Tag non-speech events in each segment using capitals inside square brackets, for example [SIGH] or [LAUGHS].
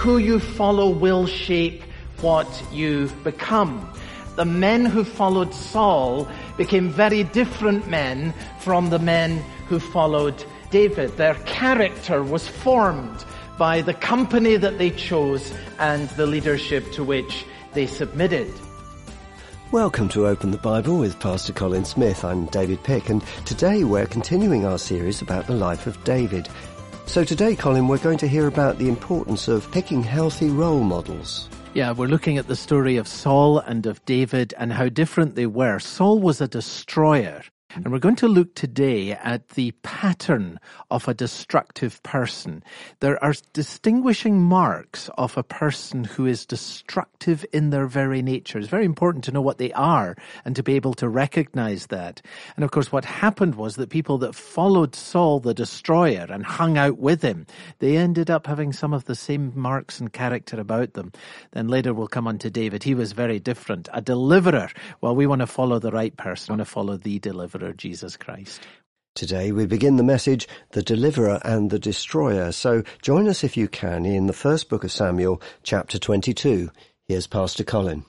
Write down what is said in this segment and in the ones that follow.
who you follow will shape what you become. The men who followed Saul became very different men from the men who followed David. Their character was formed by the company that they chose and the leadership to which they submitted. Welcome to Open the Bible with Pastor Colin Smith. I'm David Pegg and today we're continuing our series about the life of David. So today, Colin, we're going to hear about the importance of picking healthy role models. Yeah, we're looking at the story of Saul and of David and how different they were. Saul was a destroyer. And we're going to look today at the pattern of a destructive person. There are distinguishing marks of a person who is destructive in their very nature. It's very important to know what they are and to be able to recognize that. And of course, what happened was that people that followed Saul the destroyer and hung out with him, they ended up having some of the same marks and character about them. Then later we'll come on to David. He was very different. A deliverer. Well, we want to follow the right person. We want to follow the deliverer. Jesus Christ. Today we begin the message, The Deliverer and the Destroyer. So join us if you can in the first book of Samuel, chapter 22. Here's Pastor Colin.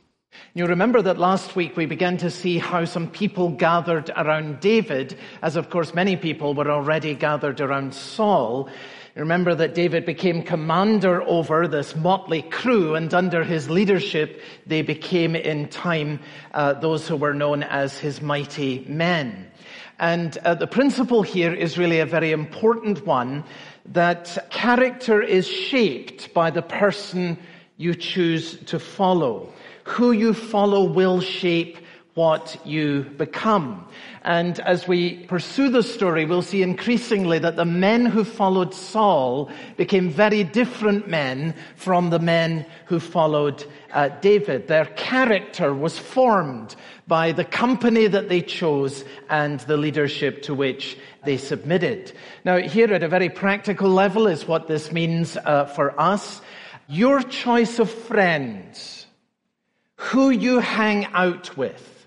You remember that last week we began to see how some people gathered around David, as of course many people were already gathered around Saul. Remember that David became commander over this motley crew, and under his leadership, they became in time uh, those who were known as his mighty men. And uh, the principle here is really a very important one that character is shaped by the person you choose to follow. Who you follow will shape what you become. And as we pursue the story, we'll see increasingly that the men who followed Saul became very different men from the men who followed uh, David. Their character was formed by the company that they chose and the leadership to which they submitted. Now, here at a very practical level is what this means uh, for us. Your choice of friends, who you hang out with,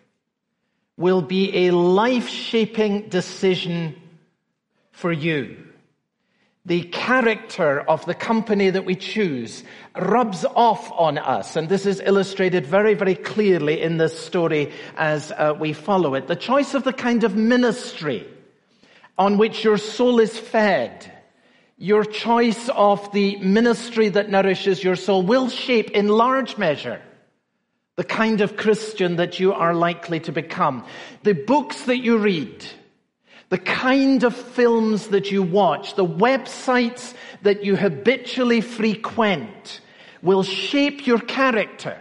will be a life shaping decision for you. The character of the company that we choose rubs off on us, and this is illustrated very, very clearly in this story as uh, we follow it. The choice of the kind of ministry on which your soul is fed, your choice of the ministry that nourishes your soul will shape in large measure the kind of Christian that you are likely to become. The books that you read, the kind of films that you watch, the websites that you habitually frequent will shape your character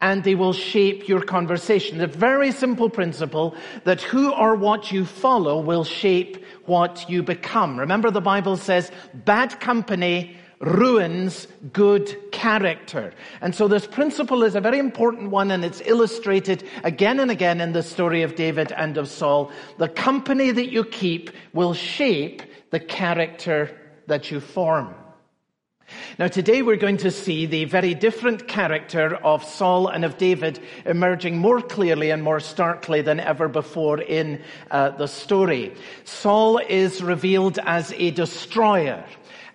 and they will shape your conversation. The very simple principle that who or what you follow will shape what you become. Remember the Bible says bad company ruins good character. And so this principle is a very important one and it's illustrated again and again in the story of David and of Saul. The company that you keep will shape the character that you form. Now today we're going to see the very different character of Saul and of David emerging more clearly and more starkly than ever before in uh, the story. Saul is revealed as a destroyer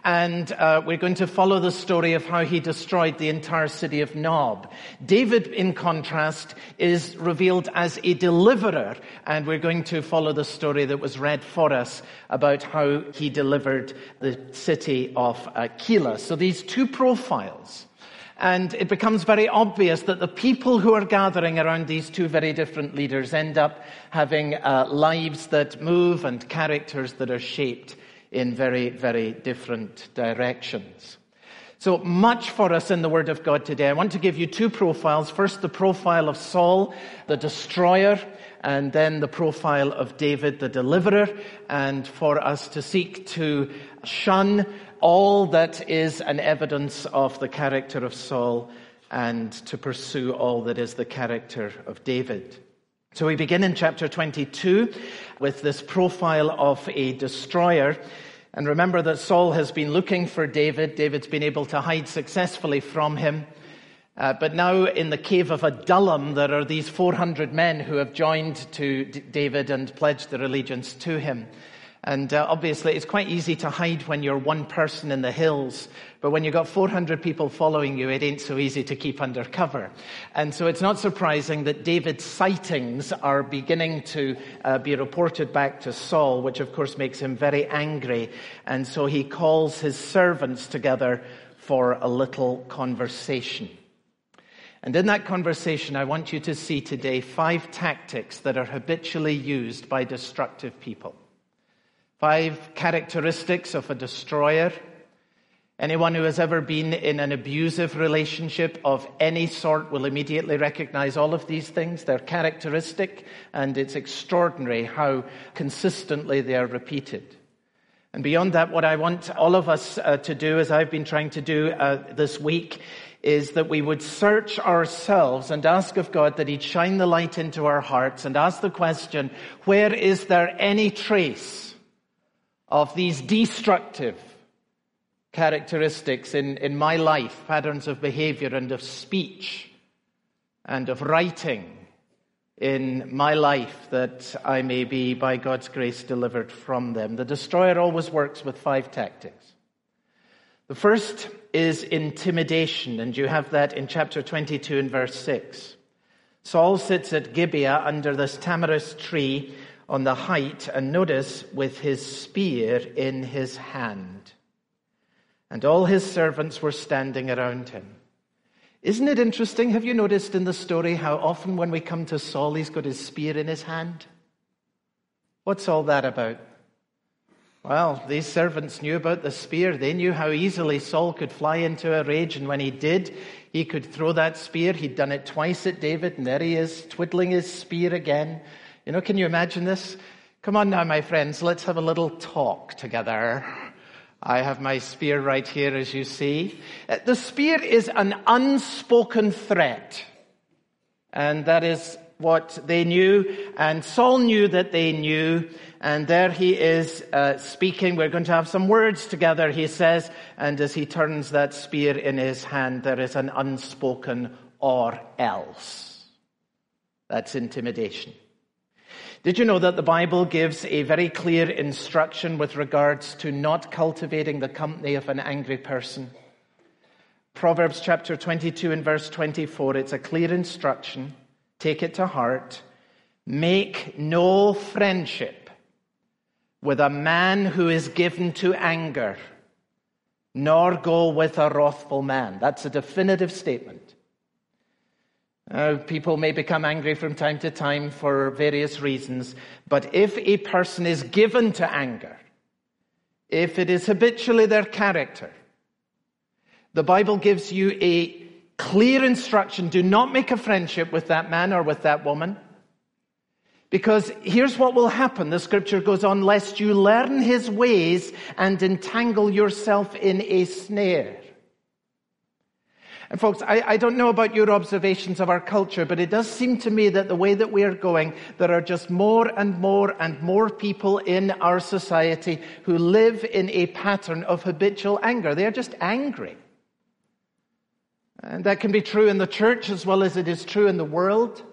and uh, we're going to follow the story of how he destroyed the entire city of Nob. David, in contrast, is revealed as a deliverer, and we're going to follow the story that was read for us about how he delivered the city of uh, Keilah. So these two profiles. And it becomes very obvious that the people who are gathering around these two very different leaders end up having uh, lives that move and characters that are shaped in very, very different directions. So much for us in the Word of God today. I want to give you two profiles. First, the profile of Saul, the destroyer, and then the profile of David, the deliverer, and for us to seek to shun all that is an evidence of the character of Saul and to pursue all that is the character of David. So we begin in chapter 22 with this profile of a destroyer. And remember that Saul has been looking for David. David's been able to hide successfully from him. Uh, but now in the cave of Adullam, there are these 400 men who have joined to D- David and pledged their allegiance to him. And uh, obviously, it's quite easy to hide when you're one person in the hills. But when you've got 400 people following you, it ain't so easy to keep under cover. And so it's not surprising that David's sightings are beginning to uh, be reported back to Saul, which of course makes him very angry. And so he calls his servants together for a little conversation. And in that conversation, I want you to see today five tactics that are habitually used by destructive people. Five characteristics of a destroyer. Anyone who has ever been in an abusive relationship of any sort will immediately recognize all of these things. They're characteristic, and it's extraordinary how consistently they are repeated. And beyond that, what I want all of us uh, to do, as I've been trying to do uh, this week, is that we would search ourselves and ask of God that He'd shine the light into our hearts and ask the question, where is there any trace of these destructive characteristics in, in my life, patterns of behavior and of speech and of writing in my life that I may be, by God's grace, delivered from them. The destroyer always works with five tactics. The first is intimidation, and you have that in chapter 22 and verse 6. Saul sits at Gibeah under this tamarisk tree on the height, and notice, with his spear in his hand. And all his servants were standing around him. Isn't it interesting? Have you noticed in the story how often when we come to Saul, he's got his spear in his hand? What's all that about? Well, these servants knew about the spear. They knew how easily Saul could fly into a rage, and when he did, he could throw that spear. He'd done it twice at David, and there he is, twiddling his spear again. You know, can you imagine this? Come on now, my friends, let's have a little talk together. I have my spear right here, as you see. Uh, the spear is an unspoken threat. And that is what they knew. And Saul knew that they knew. And there he is uh, speaking. We're going to have some words together, he says. And as he turns that spear in his hand, there is an unspoken or else. That's intimidation. Did you know that the Bible gives a very clear instruction with regards to not cultivating the company of an angry person? Proverbs chapter 22 and verse 24, it's a clear instruction. Take it to heart. Make no friendship with a man who is given to anger, nor go with a wrathful man. That's a definitive statement. Uh, people may become angry from time to time for various reasons, but if a person is given to anger, if it is habitually their character, the Bible gives you a clear instruction do not make a friendship with that man or with that woman. Because here's what will happen. The scripture goes on, lest you learn his ways and entangle yourself in a snare. And folks, I, I, don't know about your observations of our culture, but it does seem to me that the way that we are going, there are just more and more and more people in our society who live in a pattern of habitual anger. They are just angry. And that can be true in the church as well as it is true in the world.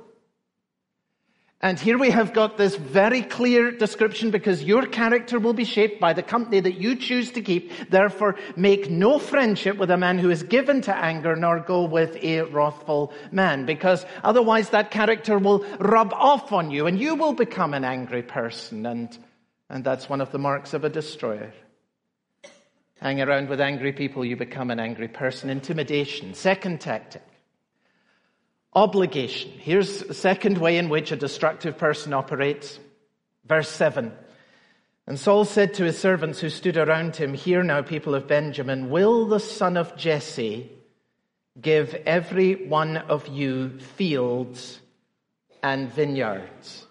And here we have got this very clear description because your character will be shaped by the company that you choose to keep. Therefore, make no friendship with a man who is given to anger, nor go with a wrathful man, because otherwise that character will rub off on you and you will become an angry person. And, and that's one of the marks of a destroyer. Hang around with angry people, you become an angry person. Intimidation. Second tactic. Obligation. Here's the second way in which a destructive person operates. Verse 7. And Saul said to his servants who stood around him, Hear now, people of Benjamin, will the son of Jesse give every one of you fields and vineyards?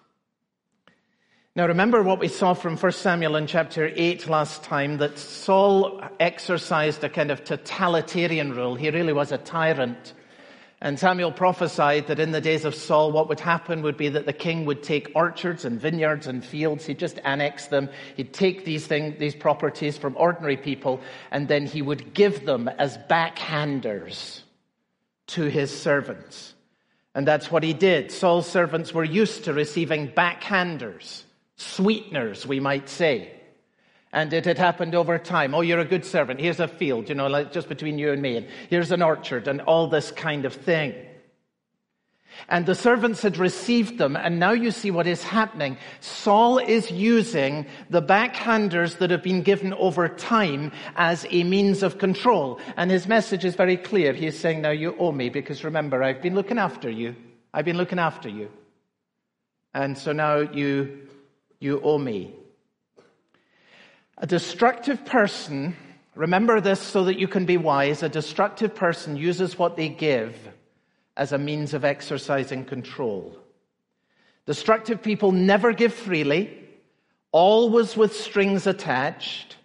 Now remember what we saw from 1 Samuel in chapter 8 last time, that Saul exercised a kind of totalitarian rule. He really was a tyrant. And Samuel prophesied that in the days of Saul, what would happen would be that the king would take orchards and vineyards and fields. He'd just annex them. He'd take these things, these properties from ordinary people, and then he would give them as backhanders to his servants. And that's what he did. Saul's servants were used to receiving backhanders, sweeteners, we might say. And it had happened over time. Oh, you're a good servant. Here's a field, you know, like just between you and me. And here's an orchard and all this kind of thing. And the servants had received them, and now you see what is happening. Saul is using the backhanders that have been given over time as a means of control. And his message is very clear. He is saying, now you owe me, because remember, I've been looking after you. I've been looking after you. And so now you, you owe me. A destructive person, remember this so that you can be wise, a destructive person uses what they give as a means of exercising control. Destructive people never give freely, always with strings attached.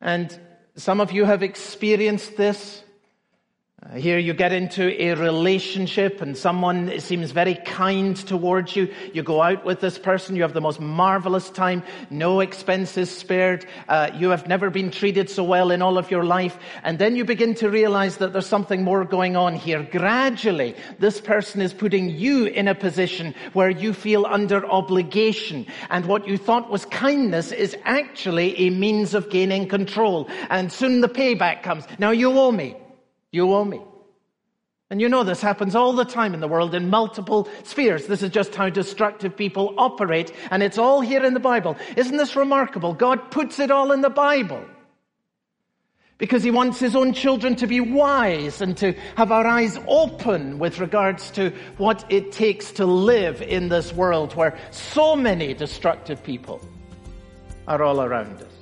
And some of you have experienced this. Uh, here you get into a relationship and someone seems very kind towards you. You go out with this person. You have the most marvelous time. No expenses spared. Uh, you have never been treated so well in all of your life. And then you begin to realize that there's something more going on here. Gradually, this person is putting you in a position where you feel under obligation. And what you thought was kindness is actually a means of gaining control. And soon the payback comes. Now you owe me. You owe me. And you know this happens all the time in the world in multiple spheres. This is just how destructive people operate, and it's all here in the Bible. Isn't this remarkable? God puts it all in the Bible. Because he wants his own children to be wise and to have our eyes open with regards to what it takes to live in this world where so many destructive people are all around us.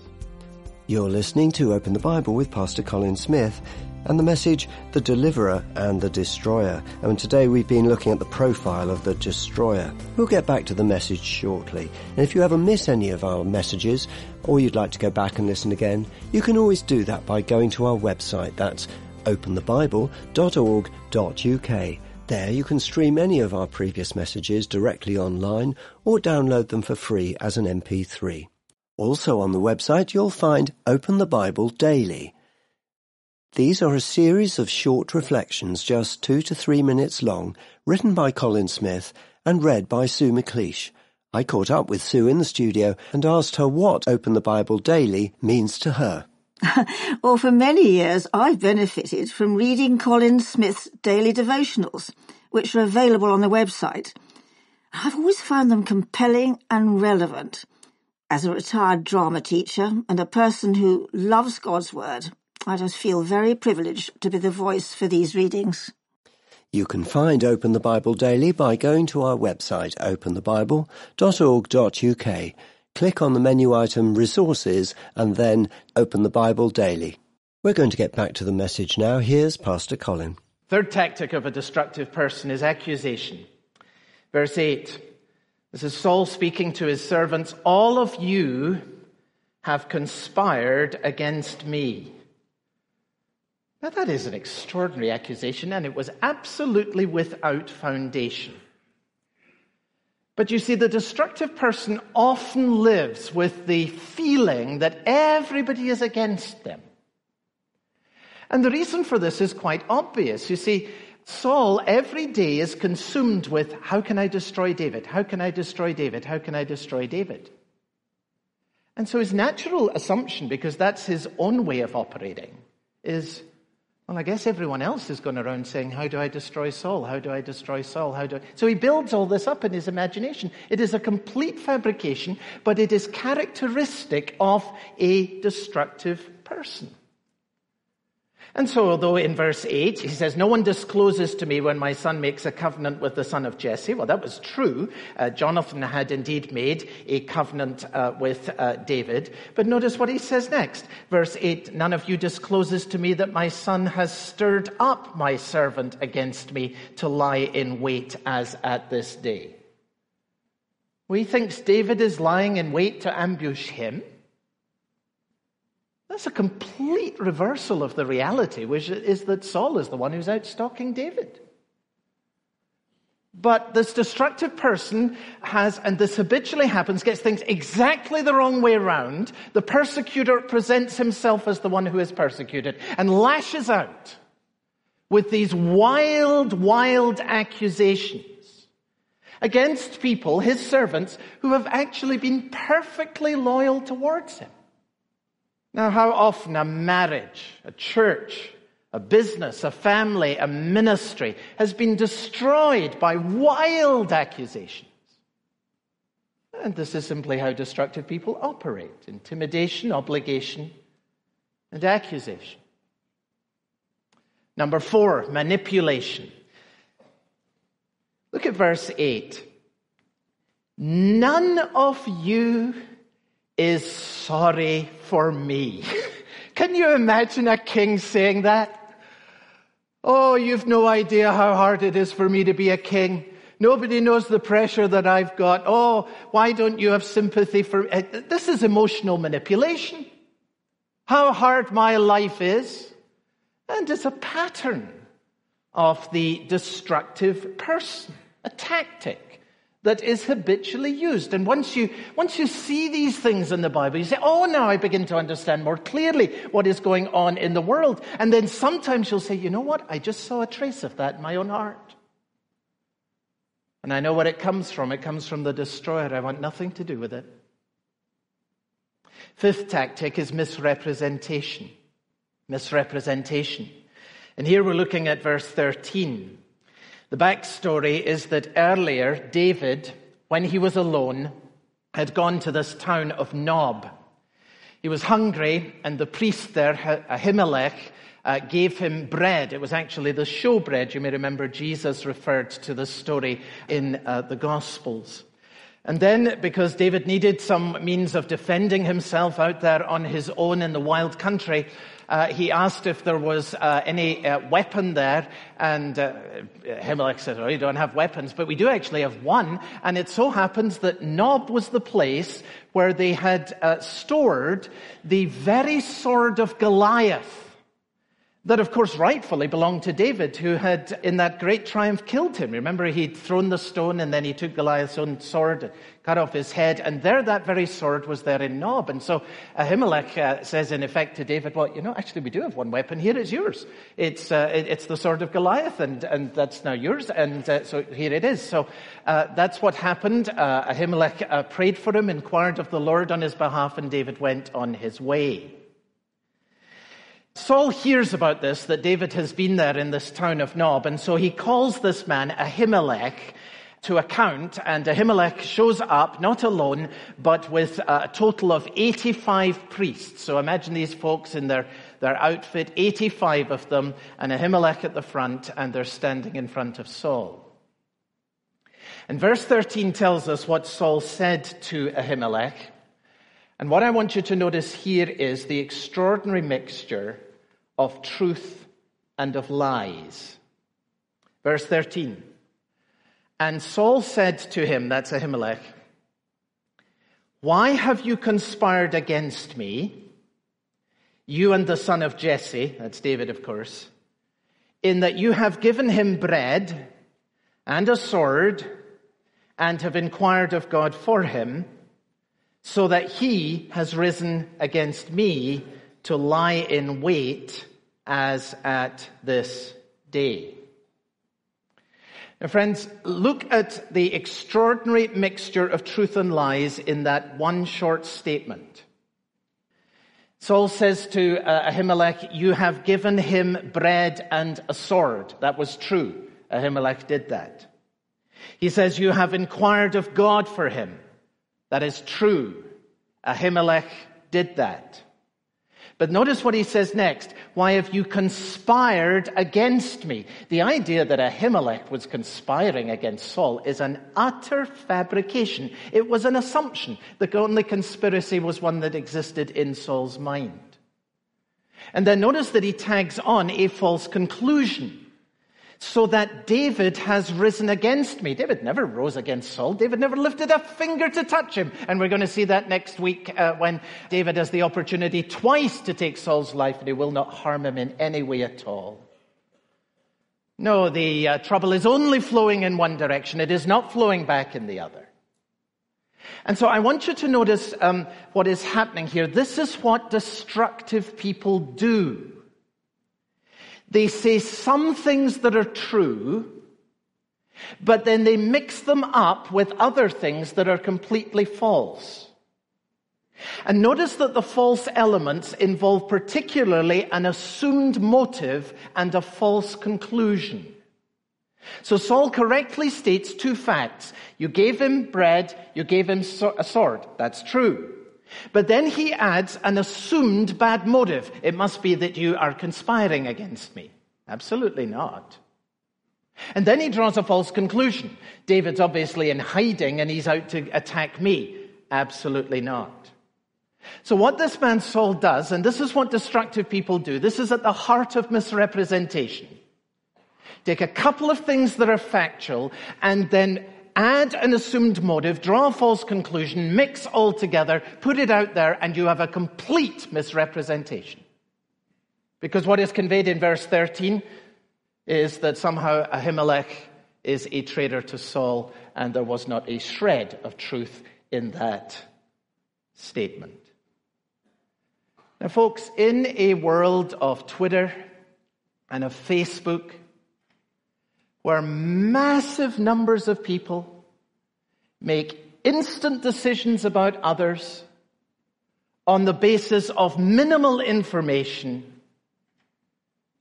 You're listening to Open the Bible with Pastor Colin Smith and the message, The Deliverer and the Destroyer. And today we've been looking at the profile of the Destroyer. We'll get back to the message shortly. And if you ever miss any of our messages, or you'd like to go back and listen again, you can always do that by going to our website. That's openthebible.org.uk. There you can stream any of our previous messages directly online or download them for free as an MP3. Also on the website you'll find Open the Bible Daily these are a series of short reflections, just two to three minutes long, written by Colin Smith and read by Sue McLeish. I caught up with Sue in the studio and asked her what Open the Bible Daily means to her. [LAUGHS] well, for many years, I've benefited from reading Colin Smith's daily devotionals, which are available on the website. I've always found them compelling and relevant. As a retired drama teacher and a person who loves God's Word, I just feel very privileged to be the voice for these readings. You can find Open the Bible Daily by going to our website, openthebible.org.uk. Click on the menu item Resources and then Open the Bible Daily. We're going to get back to the message now. Here's Pastor Colin. Third tactic of a destructive person is accusation. Verse 8. This is Saul speaking to his servants. All of you have conspired against me. Now, that is an extraordinary accusation, and it was absolutely without foundation. But you see, the destructive person often lives with the feeling that everybody is against them. And the reason for this is quite obvious. You see, Saul every day is consumed with how can I destroy David? How can I destroy David? How can I destroy David? And so his natural assumption, because that's his own way of operating, is well, I guess everyone else is going around saying, How do I destroy Saul? How do I destroy Saul? How do I... So he builds all this up in his imagination. It is a complete fabrication, but it is characteristic of a destructive person. And so, although in verse 8 he says, No one discloses to me when my son makes a covenant with the son of Jesse. Well, that was true. Uh, Jonathan had indeed made a covenant uh, with uh, David. But notice what he says next. Verse 8 None of you discloses to me that my son has stirred up my servant against me to lie in wait as at this day. Well, he thinks David is lying in wait to ambush him. That's a complete reversal of the reality, which is that Saul is the one who's out stalking David. But this destructive person has, and this habitually happens, gets things exactly the wrong way around. The persecutor presents himself as the one who is persecuted and lashes out with these wild, wild accusations against people, his servants, who have actually been perfectly loyal towards him. Now, how often a marriage, a church, a business, a family, a ministry has been destroyed by wild accusations. And this is simply how destructive people operate intimidation, obligation, and accusation. Number four, manipulation. Look at verse 8. None of you is sorry for me. [LAUGHS] Can you imagine a king saying that? Oh, you've no idea how hard it is for me to be a king. Nobody knows the pressure that I've got. Oh, why don't you have sympathy for uh, This is emotional manipulation. How hard my life is. And it's a pattern of the destructive person, a tactic that is habitually used. And once you, once you see these things in the Bible, you say, oh, now I begin to understand more clearly what is going on in the world. And then sometimes you'll say, you know what? I just saw a trace of that in my own heart. And I know where it comes from. It comes from the destroyer. I want nothing to do with it. Fifth tactic is misrepresentation. Misrepresentation. And here we're looking at verse 13. The backstory is that earlier, David, when he was alone, had gone to this town of Nob. He was hungry, and the priest there, Ahimelech, uh, gave him bread. It was actually the showbread. You may remember Jesus referred to this story in uh, the Gospels. And then, because David needed some means of defending himself out there on his own in the wild country, uh, he asked if there was uh, any uh, weapon there, and uh, Ahimelech said, "Oh, you don't have weapons, but we do actually have one." And it so happens that Nob was the place where they had uh, stored the very sword of Goliath that of course rightfully belonged to David, who had in that great triumph killed him. Remember, he'd thrown the stone and then he took Goliath's own sword and cut off his head, and there that very sword was there in Nob. And so Ahimelech uh, says in effect to David, well, you know, actually we do have one weapon. Here it's yours. It's, uh, it, it's the sword of Goliath, and, and that's now yours, and uh, so here it is. So uh, that's what happened. Uh, Ahimelech uh, prayed for him, inquired of the Lord on his behalf, and David went on his way. Saul hears about this, that David has been there in this town of Nob, and so he calls this man Ahimelech to account, and Ahimelech shows up, not alone, but with a total of 85 priests. So imagine these folks in their, their outfit, 85 of them, and Ahimelech at the front, and they're standing in front of Saul. And verse 13 tells us what Saul said to Ahimelech. And what I want you to notice here is the extraordinary mixture of truth and of lies. Verse 13. And Saul said to him, that's Ahimelech, Why have you conspired against me, you and the son of Jesse, that's David, of course, in that you have given him bread and a sword and have inquired of God for him, so that he has risen against me to lie in wait as at this day. Now, friends, look at the extraordinary mixture of truth and lies in that one short statement. Saul says to uh, Ahimelech, You have given him bread and a sword. That was true. Ahimelech did that. He says, You have inquired of God for him. That is true. Ahimelech did that. But notice what he says next. Why have you conspired against me? The idea that Ahimelech was conspiring against Saul is an utter fabrication. It was an assumption. The only conspiracy was one that existed in Saul's mind. And then notice that he tags on a false conclusion so that David has risen against me. David never rose against Saul. David never lifted a finger to touch him. And we're going to see that next week uh, when David has the opportunity twice to take Saul's life and he will not harm him in any way at all. No, the uh, trouble is only flowing in one direction. It is not flowing back in the other. And so I want you to notice um, what is happening here. This is what destructive people do. They say some things that are true, but then they mix them up with other things that are completely false. And notice that the false elements involve particularly an assumed motive and a false conclusion. So Saul correctly states two facts. You gave him bread, you gave him a sword. That's true. But then he adds an assumed bad motive. It must be that you are conspiring against me. Absolutely not. And then he draws a false conclusion. David's obviously in hiding and he's out to attack me. Absolutely not. So what this man Saul does, and this is what destructive people do, this is at the heart of misrepresentation. Take a couple of things that are factual and then add an assumed motive, draw a false conclusion, mix all together, put it out there, and you have a complete misrepresentation. Because what is conveyed in verse 13 is that somehow Ahimelech is a traitor to Saul, and there was not a shred of truth in that statement. Now, folks, in a world of Twitter and of Facebook, where massive numbers of people make instant decisions about others on the basis of minimal information,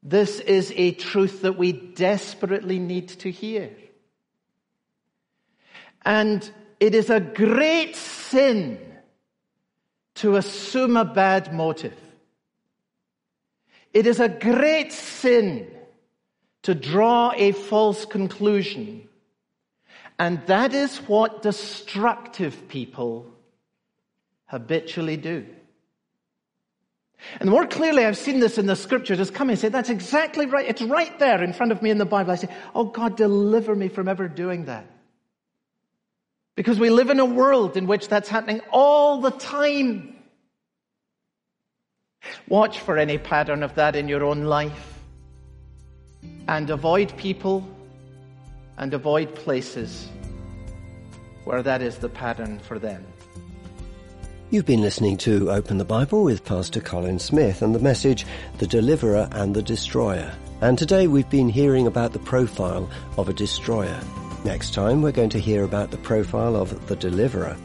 this is a truth that we desperately need to hear. And it is a great sin to assume a bad motive. It is a great sin to draw a false conclusion. And that is what destructive people habitually do. And more clearly, I've seen this in the scriptures. just come and say, that's exactly right. It's right there in front of me in the Bible. I say, oh God, deliver me from ever doing that. Because we live in a world in which that's happening all the time. Watch for any pattern of that in your own life and avoid people and avoid places where that is the pattern for them. You've been listening to Open the Bible with Pastor Colin Smith and the message, The Deliverer and the Destroyer. And today we've been hearing about the profile of a destroyer. Next time we're going to hear about the profile of the Deliverer.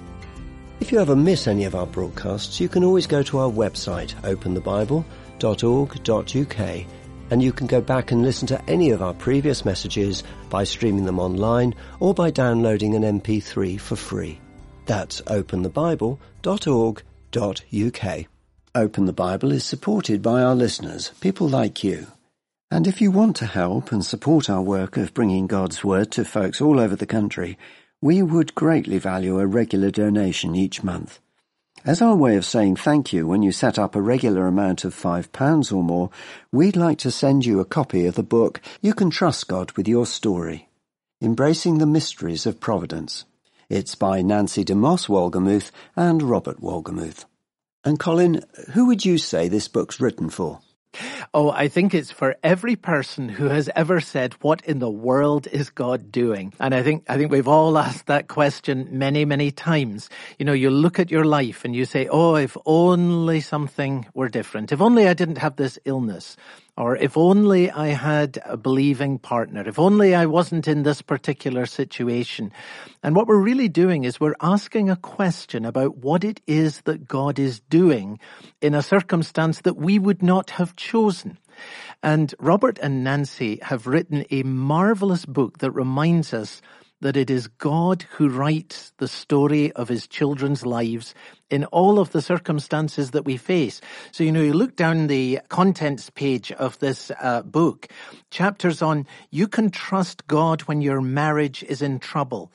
If you ever miss any of our broadcasts, you can always go to our website, openthebible.org.uk, and you can go back and listen to any of our previous messages by streaming them online or by downloading an MP3 for free. That's openthebible.org.uk. Open the Bible is supported by our listeners, people like you. And if you want to help and support our work of bringing God's Word to folks all over the country, we would greatly value a regular donation each month. As our way of saying thank you when you set up a regular amount of £5 or more, we'd like to send you a copy of the book You Can Trust God with Your Story, Embracing the Mysteries of Providence. It's by Nancy DeMoss Wolgemuth and Robert Wolgemuth. And Colin, who would you say this book's written for? Oh, I think it's for every person who has ever said, what in the world is God doing? And I think, I think we've all asked that question many, many times. You know, you look at your life and you say, oh, if only something were different. If only I didn't have this illness. Or if only I had a believing partner. If only I wasn't in this particular situation. And what we're really doing is we're asking a question about what it is that God is doing in a circumstance that we would not have chosen. And Robert and Nancy have written a marvelous book that reminds us that it is God who writes the story of his children's lives in all of the circumstances that we face. So, you know, you look down the contents page of this uh, book, chapters on you can trust God when your marriage is in trouble.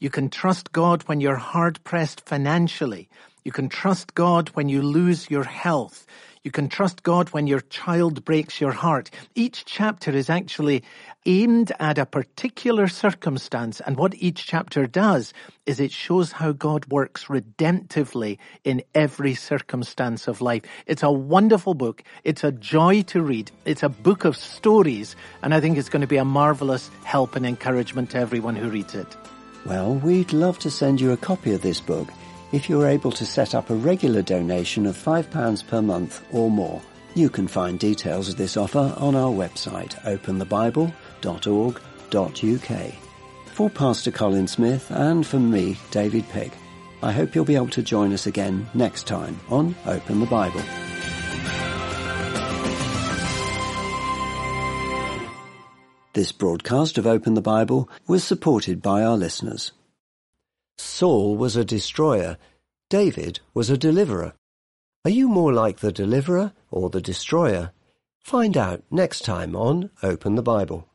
You can trust God when you're hard pressed financially. You can trust God when you lose your health. You can trust God when your child breaks your heart. Each chapter is actually aimed at a particular circumstance. And what each chapter does is it shows how God works redemptively in every circumstance of life. It's a wonderful book. It's a joy to read. It's a book of stories. And I think it's going to be a marvelous help and encouragement to everyone who reads it. Well, we'd love to send you a copy of this book if you're able to set up a regular donation of £5 per month or more. You can find details of this offer on our website, openthebible.org.uk. For Pastor Colin Smith and for me, David Pegg, I hope you'll be able to join us again next time on Open the Bible. This broadcast of Open the Bible was supported by our listeners. Saul was a destroyer. David was a deliverer. Are you more like the deliverer or the destroyer? Find out next time on Open the Bible.